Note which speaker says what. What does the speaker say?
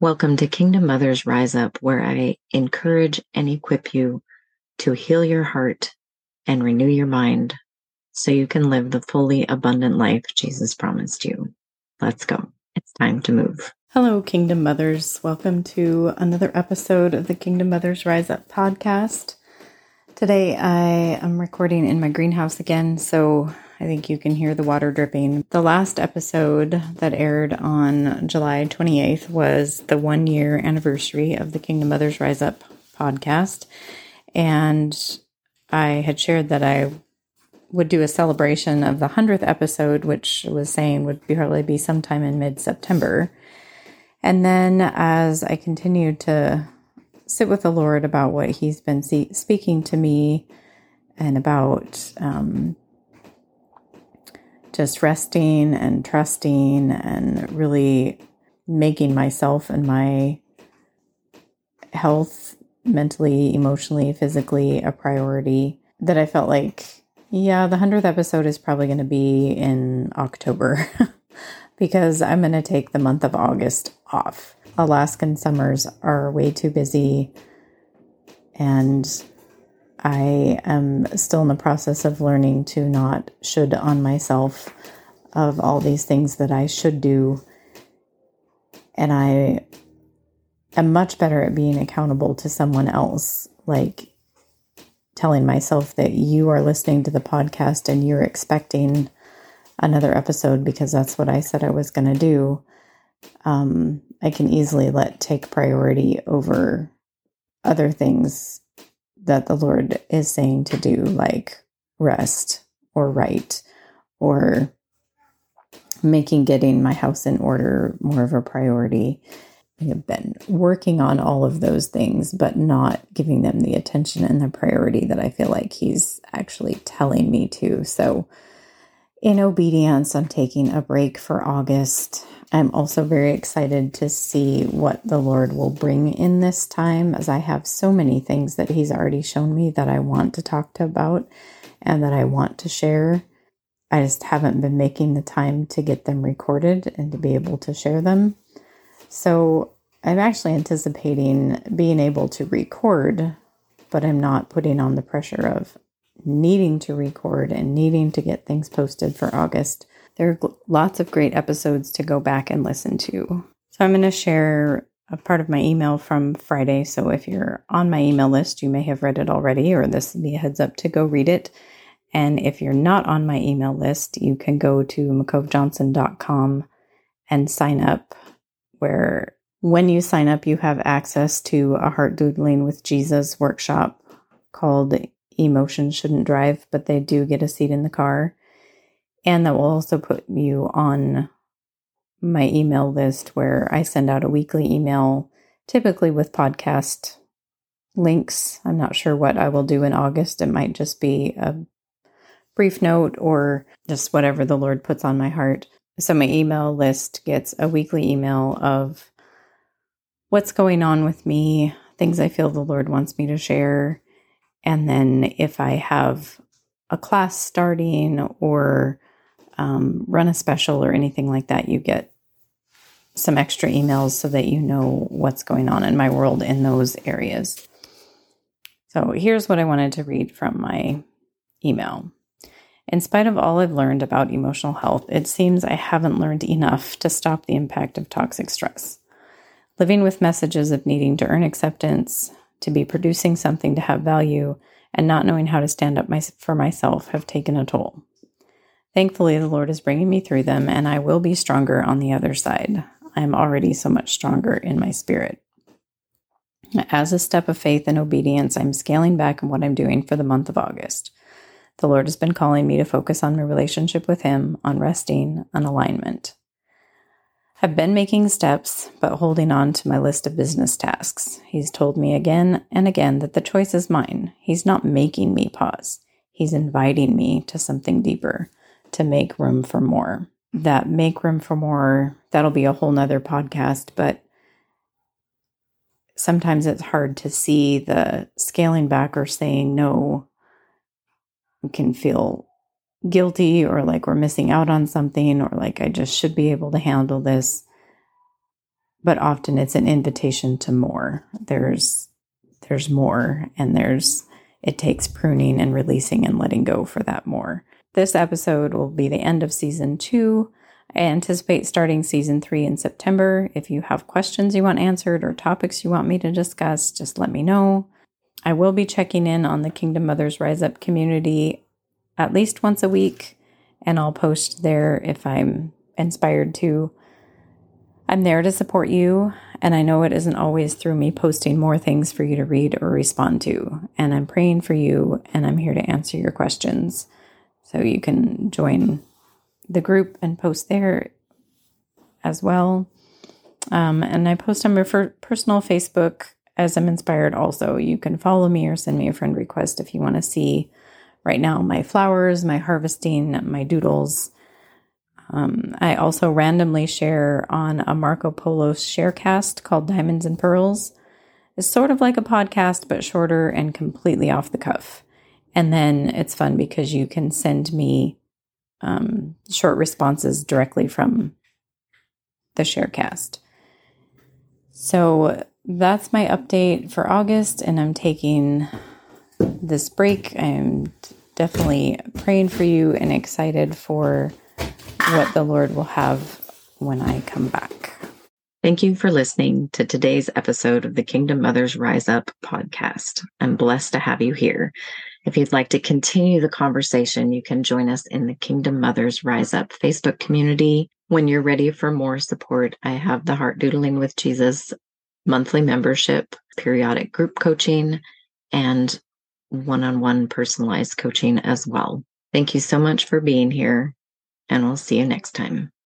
Speaker 1: Welcome to Kingdom Mothers Rise Up, where I encourage and equip you to heal your heart and renew your mind so you can live the fully abundant life Jesus promised you. Let's go. It's time to move.
Speaker 2: Hello, Kingdom Mothers. Welcome to another episode of the Kingdom Mothers Rise Up podcast. Today I am recording in my greenhouse again, so I think you can hear the water dripping. The last episode that aired on July 28th was the one year anniversary of the Kingdom Mothers Rise Up podcast. And I had shared that I would do a celebration of the 100th episode, which was saying would probably be sometime in mid September. And then as I continued to sit with the Lord about what He's been see- speaking to me and about um, just resting and trusting and really making myself and my health mentally, emotionally, physically a priority that I felt like, yeah, the 100th episode is probably going to be in October because I'm going to take the month of August off. Alaskan summers are way too busy and I am still in the process of learning to not should on myself of all these things that I should do. And I am much better at being accountable to someone else, like telling myself that you are listening to the podcast and you're expecting another episode because that's what I said I was going to do. Um, I can easily let take priority over other things that the Lord is saying to do, like rest or write or making getting my house in order more of a priority. I have been working on all of those things, but not giving them the attention and the priority that I feel like He's actually telling me to. So, in obedience, I'm taking a break for August. I'm also very excited to see what the Lord will bring in this time, as I have so many things that He's already shown me that I want to talk to about and that I want to share. I just haven't been making the time to get them recorded and to be able to share them. So I'm actually anticipating being able to record, but I'm not putting on the pressure of needing to record and needing to get things posted for August there are lots of great episodes to go back and listen to. So I'm going to share a part of my email from Friday. So if you're on my email list, you may have read it already, or this will be a heads up to go read it. And if you're not on my email list, you can go to mukkovejohnson.com and sign up, where when you sign up, you have access to a heart doodling with Jesus workshop called Emotions Shouldn't Drive, but they do get a seat in the car. And that will also put you on my email list where I send out a weekly email, typically with podcast links. I'm not sure what I will do in August. It might just be a brief note or just whatever the Lord puts on my heart. So my email list gets a weekly email of what's going on with me, things I feel the Lord wants me to share. And then if I have a class starting or um, run a special or anything like that, you get some extra emails so that you know what's going on in my world in those areas. So here's what I wanted to read from my email. In spite of all I've learned about emotional health, it seems I haven't learned enough to stop the impact of toxic stress. Living with messages of needing to earn acceptance, to be producing something to have value, and not knowing how to stand up my, for myself have taken a toll. Thankfully, the Lord is bringing me through them, and I will be stronger on the other side. I am already so much stronger in my spirit. As a step of faith and obedience, I'm scaling back on what I'm doing for the month of August. The Lord has been calling me to focus on my relationship with Him, on resting, on alignment. I've been making steps, but holding on to my list of business tasks. He's told me again and again that the choice is mine. He's not making me pause, He's inviting me to something deeper to make room for more. That make room for more, that'll be a whole nother podcast, but sometimes it's hard to see the scaling back or saying no can feel guilty or like we're missing out on something or like I just should be able to handle this. but often it's an invitation to more. There's there's more and there's it takes pruning and releasing and letting go for that more. This episode will be the end of season 2. I anticipate starting season 3 in September. If you have questions you want answered or topics you want me to discuss, just let me know. I will be checking in on the Kingdom Mothers Rise Up community at least once a week, and I'll post there if I'm inspired to. I'm there to support you, and I know it isn't always through me posting more things for you to read or respond to. And I'm praying for you, and I'm here to answer your questions. So you can join the group and post there as well. Um, and I post on my personal Facebook as I'm inspired also. You can follow me or send me a friend request if you want to see right now my flowers, my harvesting, my doodles. Um, I also randomly share on a Marco Polo sharecast called Diamonds and Pearls. It's sort of like a podcast, but shorter and completely off the cuff. And then it's fun because you can send me um, short responses directly from the sharecast. So that's my update for August, and I'm taking this break. I'm definitely praying for you and excited for what the Lord will have when I come back.
Speaker 1: Thank you for listening to today's episode of the Kingdom Mothers Rise Up podcast. I'm blessed to have you here. If you'd like to continue the conversation, you can join us in the Kingdom Mothers Rise Up Facebook community. When you're ready for more support, I have the Heart Doodling with Jesus monthly membership, periodic group coaching, and one on one personalized coaching as well. Thank you so much for being here, and we'll see you next time.